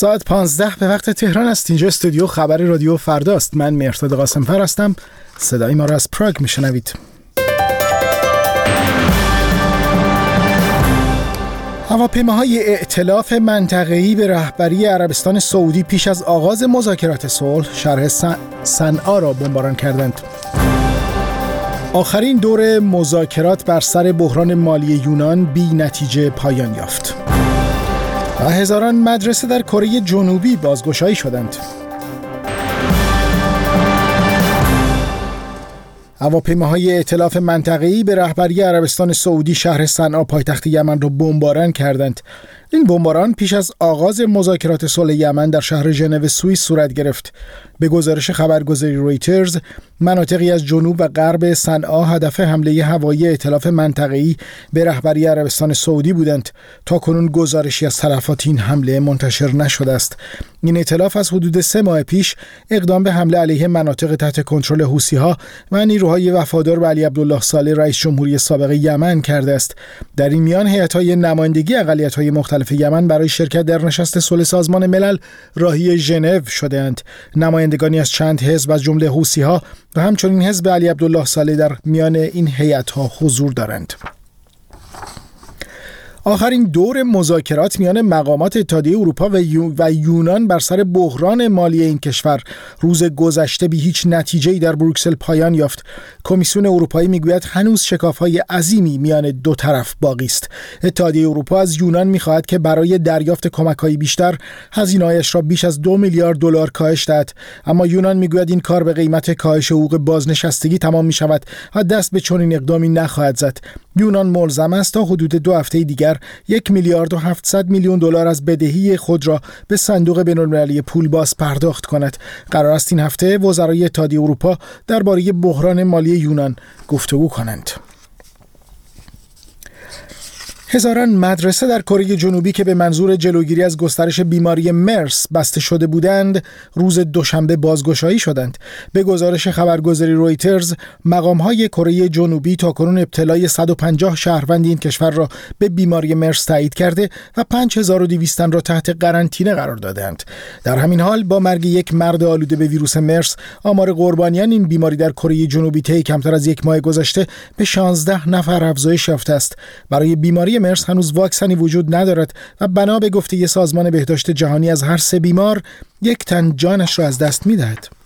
ساعت 15 به وقت تهران است اینجا استودیو خبر رادیو فرداست من مرتضی قاسم فر هستم صدای ما را از پراگ میشنوید هواپیماهای ائتلاف منطقه‌ای به رهبری عربستان سعودی پیش از آغاز مذاکرات صلح شرح صنعا را بمباران کردند. آخرین دور مذاکرات بر سر بحران مالی یونان بی نتیجه پایان یافت. و هزاران مدرسه در کره جنوبی بازگشایی شدند. هواپیماهای ائتلاف منطقه‌ای به رهبری عربستان سعودی شهر صنعا پایتخت یمن را بمباران کردند این بمباران پیش از آغاز مذاکرات صلح یمن در شهر ژنو سوئیس صورت گرفت. به گزارش خبرگزاری رویترز مناطقی از جنوب و غرب صنعا هدف حمله هوایی ائتلاف منطقه‌ای به رهبری عربستان سعودی بودند. تا کنون گزارشی از طرفات این حمله منتشر نشده است. این ائتلاف از حدود سه ماه پیش اقدام به حمله علیه مناطق تحت کنترل ها و نیروهای وفادار به علی عبدالله صالح رئیس جمهوری سابق یمن کرده است. در این میان هیئت‌های نمایندگی اقلیت‌های مختلف یمن برای شرکت در نشست صلح سازمان ملل راهی ژنو شدهاند. نمایندگانی از چند حزب از جمله ها و همچنین حزب علی عبدالله صالح در میان این هیئت‌ها حضور دارند. آخرین دور مذاکرات میان مقامات اتحادیه اروپا و, یونان بر سر بحران مالی این کشور روز گذشته به هیچ نتیجه‌ای در بروکسل پایان یافت. کمیسیون اروپایی می‌گوید هنوز شکاف‌های عظیمی میان دو طرف باقی است. اتحادیه اروپا از یونان می‌خواهد که برای دریافت کمک‌های بیشتر هزینه‌هایش را بیش از دو میلیارد دلار کاهش دهد، اما یونان می‌گوید این کار به قیمت کاهش حقوق بازنشستگی تمام می شود و دست به چنین اقدامی نخواهد زد. یونان ملزم است تا حدود دو هفته دیگر یک میلیارد و 700 میلیون دلار از بدهی خود را به صندوق بین‌المللی پول باز پرداخت کند. قرار است این هفته وزرای اتحادیه اروپا درباره بحران مالی یونان گفتگو کنند. هزاران مدرسه در کره جنوبی که به منظور جلوگیری از گسترش بیماری مرس بسته شده بودند روز دوشنبه بازگشایی شدند. به گزارش خبرگزاری رویترز مقامهای کره جنوبی تاکنون ابتلای 150 شهروند این کشور را به بیماری مرس تایید کرده و 5200 را تحت قرنطینه قرار دادند در همین حال با مرگ یک مرد آلوده به ویروس مرس آمار قربانیان این بیماری در کره جنوبی طی کمتر از یک ماه گذشته به 16 نفر افزایش یافته است. برای بیماری مرس هنوز واکسنی وجود ندارد و بنا به گفته سازمان بهداشت جهانی از هر سه بیمار یک تن جانش را از دست می‌دهد.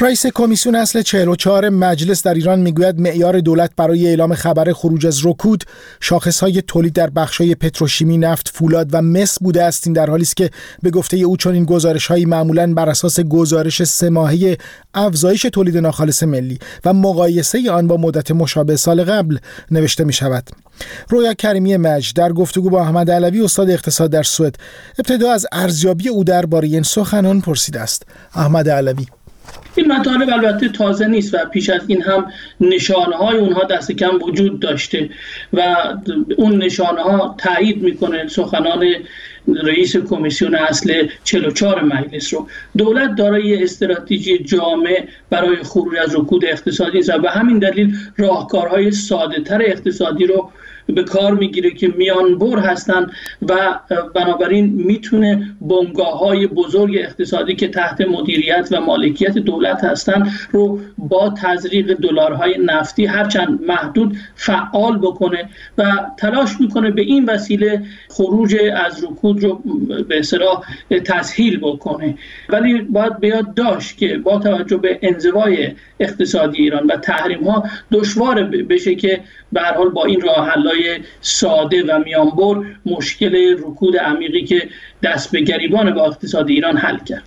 رئیس کمیسیون اصل 44 مجلس در ایران می‌گوید معیار دولت برای اعلام خبر خروج از رکود شاخصهای تولید در بخشهای پتروشیمی نفت فولاد و مس بوده است. این در حالی است که به گفته او چون این گزارشهایی معمولا بر اساس گزارش سه ماهه افزایش تولید ناخالص ملی و مقایسه آن با مدت مشابه سال قبل نوشته می شود رویا کریمی مج در گفتگو با احمد علوی استاد اقتصاد در سوئد ابتدا از ارزیابی او درباره این سخنان پرسیده است. احمد علوی. این مطالب البته تازه نیست و پیش از این هم نشانه های اونها دست کم وجود داشته و اون نشانه ها تایید می‌کنه سخنان رئیس کمیسیون اصل 44 مجلس رو. دولت دارای استراتژی جامع برای خروج از رکود اقتصادی است و به همین دلیل راهکارهای ساده تر اقتصادی رو به کار می‌گیره که میانبر هستن و بنابراین می‌تونه بنگاه های بزرگ اقتصادی که تحت مدیریت و مالکیت دولت هستن رو با تزریق دلارهای نفتی هرچند محدود فعال بکنه و تلاش می‌کنه به این وسیله خروج از رکود رو به اصطلاح تسهیل بکنه. ولی باید بیاد داشت که با توجه به انزوای اقتصادی ایران و تحریم ها دشوار بشه که به حال با این راه ساده و میانبر مشکل رکود عمیقی که دست به گریبان با اقتصاد ایران حل کرد.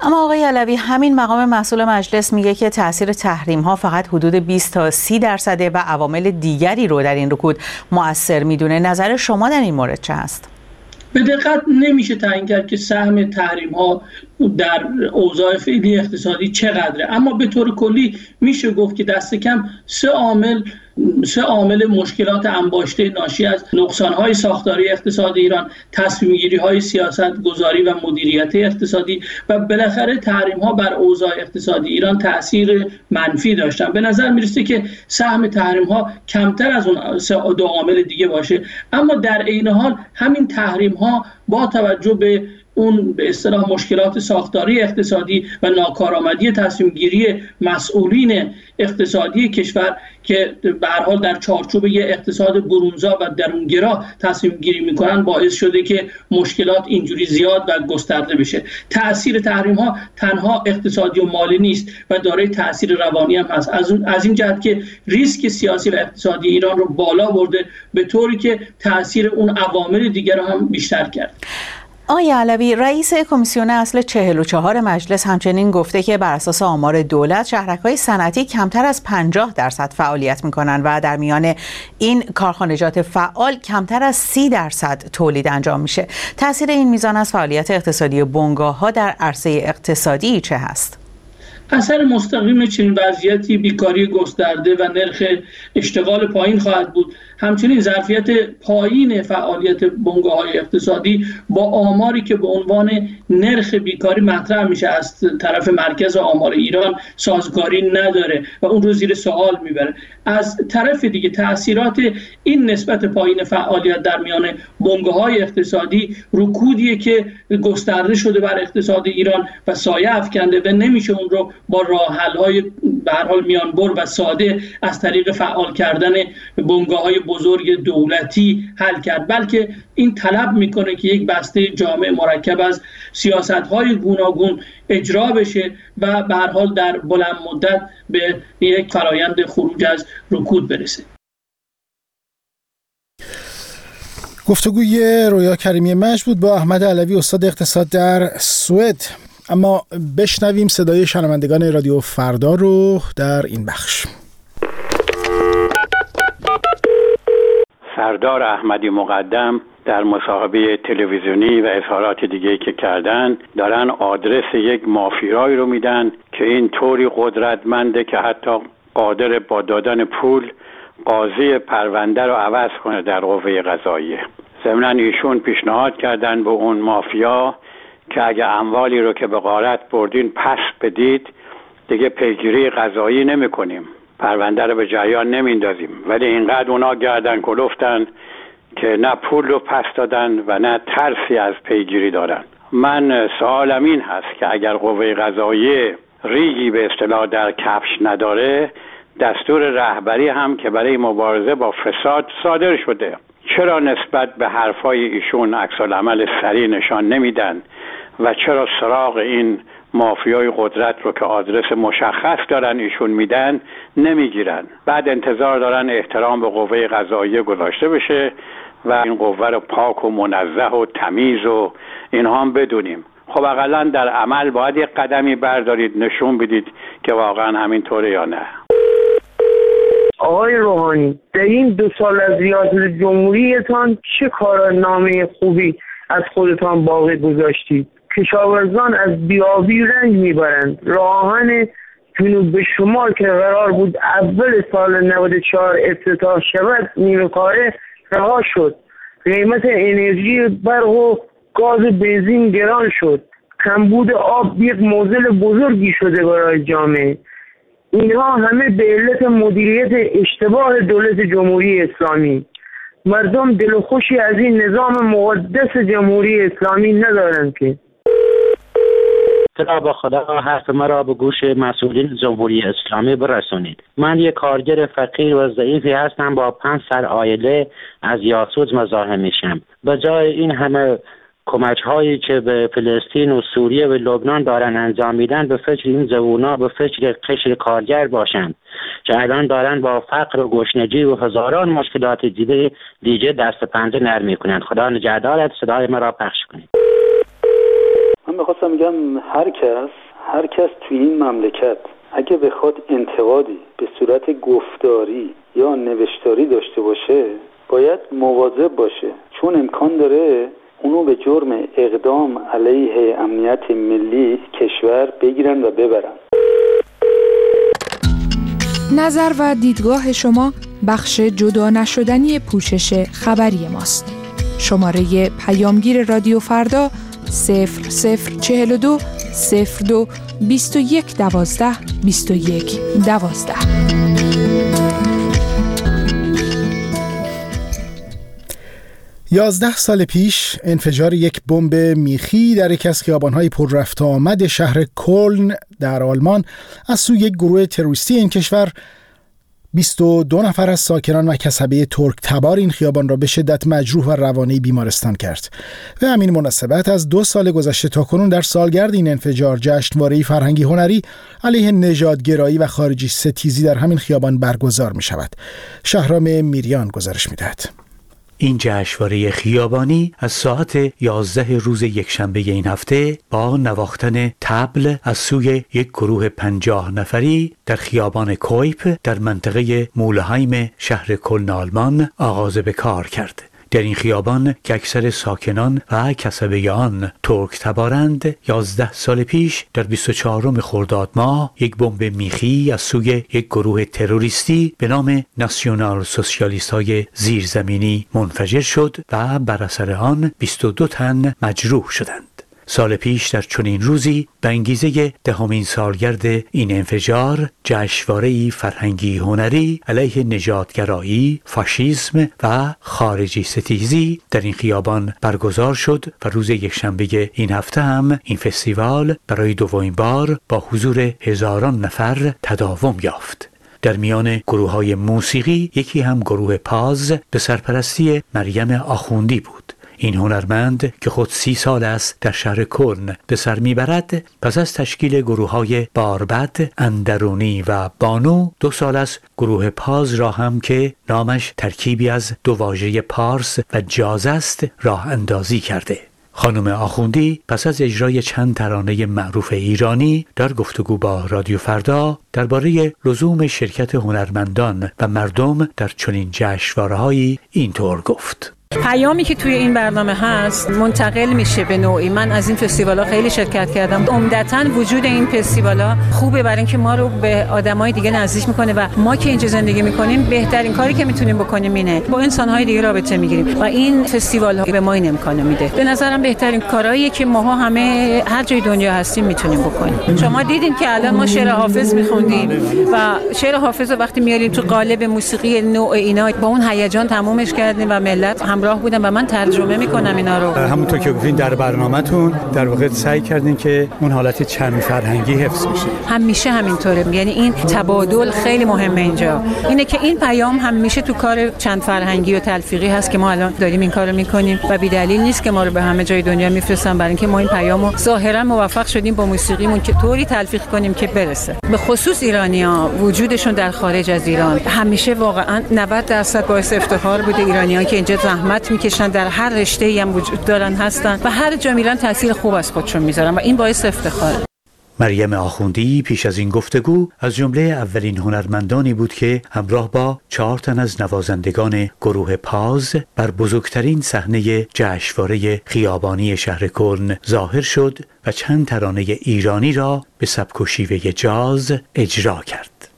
اما آقای علوی همین مقام مسئول مجلس میگه که تاثیر تحریم ها فقط حدود 20 تا 30 درصده و عوامل دیگری رو در این رکود مؤثر می‌دونه. نظر شما در این مورد چه هست به دقت نمیشه تعیین کرد که سهم تحریم ها در اوضاع فعلی اقتصادی چقدره. اما به طور کلی میشه گفت که دست کم سه عامل سه عامل مشکلات انباشته ناشی از های ساختاری اقتصاد ایران تصمیم گیری های سیاست گذاری و مدیریت اقتصادی و بالاخره تحریم ها بر اوضاع اقتصادی ایران تاثیر منفی داشتن. به نظر می‌رسه که سهم تحریم ها کمتر از اون دو عامل دیگه باشه. اما در عین حال همین تحریم ها با توجه به اون به اصطلاح مشکلات ساختاری اقتصادی و ناکارآمدی تصمیم گیری مسئولین اقتصادی کشور که به حال در چارچوب یه اقتصاد برونزا و درونگرا تصمیم گیری می‌کنن باعث شده که مشکلات اینجوری زیاد و گسترده بشه. تاثیر تحریم ها تنها اقتصادی و مالی نیست و دارای تاثیر روانی هم هست. از, از این جهت که ریسک سیاسی و اقتصادی ایران رو بالا برده به طوری که تاثیر اون عوامل دیگر رو هم بیشتر کرد. آقای علوی رئیس کمیسیون اصل 44 مجلس همچنین گفته که بر اساس آمار دولت شهرک های صنعتی کمتر از 50 درصد فعالیت می‌کنن و در میان این کارخانجات فعال کمتر از 30 درصد تولید انجام میشه. تاثیر این میزان از فعالیت اقتصادی بنگاه ها در عرصه اقتصادی چه هست؟ اثر مستقیم چنین وضعیتی بیکاری گسترده و نرخ اشتغال پایین خواهد بود. همچنین ظرفیت پایین فعالیت بنگاه های اقتصادی با آماری که به عنوان نرخ بیکاری مطرح میشه از طرف مرکز آمار ایران سازگاری نداره و اون رو زیر سوال می‌بره. از طرف دیگه تاثیرات این نسبت پایین فعالیت در میان بنگاه های اقتصادی رکودیه که گسترده شده بر اقتصاد ایران و سایه افکنده و نمیشه اون رو با راه های به حال میانبر و ساده از طریق فعال کردن بنگاه های بزرگ دولتی حل کرد بلکه این طلب می‌کنه که یک بسته جامع مرکب از سیاست های گوناگون اجرا بشه و به هر حال در بلند مدت به یک فرایند خروج از رکود برسه. گفتگوی رویا کریمی مش بود با احمد علوی استاد اقتصاد در سوئد. اما بشنویم صدای شنوندگان رادیو فردا رو در این بخش. سردار احمدی مقدم در مصاحبه تلویزیونی و اظهارات دیگه که کردن دارن آدرس یک مافیایی رو میدن که این طوری قدرتمنده که حتی قادر با دادن پول قاضی پرونده رو عوض کنه در قوه قضاییه ضمنا ایشون پیشنهاد کردن به اون مافیا که اگه اموالی رو که به غارت بردین پس بدید دیگه پیگیری قضایی نمی کنیم پرونده رو به جریان نمیندازیم ولی اینقدر اونا گردن کلفتن که نه پول رو پس دادن و نه ترسی از پیگیری دارن. من سوالم این هست که اگر قوه قضایی ریگی به اصطلاح در کفش نداره دستور رهبری هم که برای مبارزه با فساد صادر شده. چرا نسبت به حرفای ایشون عکس عمل سریع نشان نمیدن و چرا سراغ این مافیای قدرت رو که آدرس مشخص دارن ایشون میدن نمی‌گیرن. بعد انتظار دارن احترام به قوه قضاییه گذاشته بشه و این قوه رو پاک و منزه و تمیز و اینها هم بدونیم. خب اقلا در عمل باید یک قدمی بردارید نشون بدید که واقعا همینطوره یا نه. آقای روحانی در این دو سال از ریاست جمهوریتان چه کارنامه خوبی از خودتان باقی گذاشتید؟ کشاورزان از بیابی رنج می‌برند. راهن جنوب به شمال که قرار بود اول سال 94 افتتاح شود نیمه کاره رها شد. قیمت انرژی برق و گاز بنزین گران شد. کمبود آب یک موزل بزرگی شده برای جامعه. اینها همه به علت مدیریت اشتباه دولت جمهوری اسلامی. مردم دل خوشی از این نظام مقدس جمهوری اسلامی ندارند که خدا با خدا حرف مرا به گوش مسئولین جمهوری اسلامی برسونید من یک کارگر فقیر و ضعیفی هستم با پنج سر آیله از یاسوج مزاحم میشم. به جای این همه کمک هایی که به فلسطین و سوریه و لبنان دارن انجام میدن به فکر این جوونا به فکر قشر کارگر باشند که الان دارن با فقر و گشنگی و هزاران مشکلات دیگه دیگه دست پنجه نرم می‌کنند خدا نجدارت صدای مرا پخش کنید. من می‌خواستم میگم هر کس هر کس توی این مملکت اگه بخواد انتقادی به صورت گفتاری یا نوشتاری داشته باشه باید مواظب باشه چون امکان داره اونو به جرم اقدام علیه امنیت ملی کشور بگیرن و ببرن نظر و دیدگاه شما بخش جدا نشدنی پوشش خبری ماست. شماره پیامگیر رادیو فردا 0042 02 21 12 21 12 یازده سال پیش انفجار یک بمب میخی در یک از خیابانهای پر رفت آمد شهر کلن در آلمان از سوی یک گروه تروریستی این کشور 22 نفر از ساکنان و کسبه ترک تبار این خیابان را به شدت مجروح و روانی بیمارستان کرد. و همین مناسبت از دو سال گذشته تا کنون در سالگرد این انفجار جشنواره فرهنگی هنری علیه نژادگرایی و خارجی ستیزی در همین خیابان برگزار می شود شهرام میریان گزارش می این جشنواره خیابانی از ساعت 11 روز یکشنبه این هفته با نواختن تبل از سوی یک گروه پنجاه نفری در خیابان کویپ در منطقه مولهایم شهر کلن آلمان آغاز به کار کرد. در این خیابان که اکثر ساکنان و کسبه آن ترک تبارند یازده سال پیش در 24 خرداد ماه یک بمب میخی از سوی یک گروه تروریستی به نام ناسیونال سوسیالیست های زیرزمینی منفجر شد و بر اثر آن 22 تن مجروح شدند. سال پیش در چنین روزی به انگیزه دهمین سالگرد این انفجار جشنواره فرهنگی هنری علیه نژادگرایی، فاشیسم و خارجی ستیزی در این خیابان برگزار شد و روز یکشنبه این هفته هم این فستیوال برای دومین بار با حضور هزاران نفر تداوم یافت. در میان گروه های موسیقی یکی هم گروه پاز به سرپرستی مریم آخوندی بود. این هنرمند که خود سی سال است در شهر کرن به سر می‌برد پس از تشکیل گروه های باربد، اندرونی و بانو دو سال است گروه پاز را هم که نامش ترکیبی از دو واژه پارس و جاز است راه اندازی کرده. خانم آخوندی پس از اجرای چند ترانه معروف ایرانی در گفتگو با رادیو فردا درباره لزوم شرکت هنرمندان و مردم در چنین جشنوارههایی اینطور گفت. پیامی که توی این برنامه هست منتقل میشه به نوعی. من از این فستیوال ها خیلی شرکت کردم. عمدتا وجود این فستیوال ها خوبه برای اینکه ما رو به آدمای دیگه نزدیک می‌کنه و ما که اینجا زندگی می‌کنیم بهترین کاری که می‌تونیم بکنیم اینه با انسان های دیگه رابطه می‌گیریم و این فستیوال به ما این امکانو میده. به نظرم بهترین کارهاییه که ماها همه هر جای دنیا هستیم می‌تونیم بکنیم. شما دیدین که الان ما شعر حافظ میخوندیم و شعر حافظ وقتی میاریم تو قالب موسیقی نوع اینا با اون هیجان تمومش کردیم و ملت هم همراه بودم و من ترجمه می‌کنم اینا رو. همونطور که گفتین در برنامهتون در واقع سعی کردین که اون حالت چند فرهنگی حفظ بشه. همیشه همینطوره. یعنی این تبادل خیلی مهمه اینجا. اینه که این پیام همیشه تو کار چند فرهنگی و تلفیقی هست که ما الان داریم این کارو می‌کنیم و بی دلیل نیست که ما رو به همه جای دنیا میفرستن برای اینکه ما این پیامو ظاهرا موفق شدیم با موسیقیمون که طوری تلفیق کنیم که برسه. به خصوص ایرانیا وجودشون در خارج از ایران. همیشه واقعا 90 درصد باعث افتخار بوده ایرانیان که اینجا زحمت می‌کشن. در هر رشته ای هم وجود دارن هستن. و هر جا میرن تاثیر خوب از خودشون می‌ذارن و این باعث افتخار مریم آخوندی پیش از این گفتگو از جمله اولین هنرمندانی بود که همراه با چهار تن از نوازندگان گروه پاز بر بزرگترین صحنه جشنواره خیابانی شهر کرن ظاهر شد و چند ترانه ایرانی را به سبک و شیوه جاز اجرا کرد.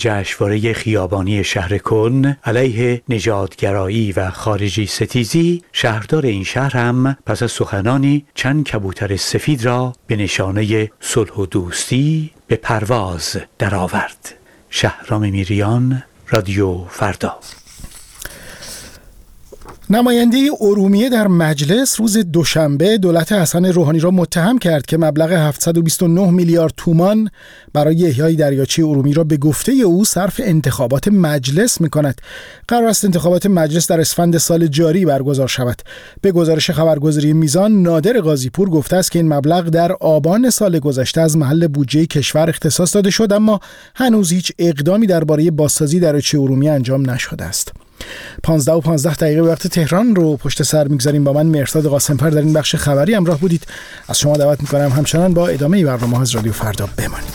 جشنواره خیابانی شهر کن علیه نژادگرایی و خارجی ستیزی. شهردار این شهر هم پس از سخنانی چند کبوتر سفید را به نشانه صلح و دوستی به پرواز درآورد. شهرام میریان رادیو فردا. نماینده ارومیه در مجلس روز دوشنبه دولت حسن روحانی را متهم کرد که مبلغ 729 میلیارد تومان برای احیای دریاچه ارومی را به گفته او صرف انتخابات مجلس می کند. قرار است انتخابات مجلس در اسفند سال جاری برگزار شود. به گزارش خبرگزاری میزان نادر قاضیپور گفته است که این مبلغ در آبان سال گذشته از محل بودجه کشور اختصاص داده شد اما هنوز هیچ اقدامی درباره بازسازی دریاچه ارومیه انجام نشده است. 15 و 15 دقیقه وقت تهران رو پشت سر می‌گذاریم با من مرتاد قاسمفر در این بخش خبری همراه بودید. از شما دعوت می‌کنم همچنان با ادامه برنامه از رادیو فردا بمانید.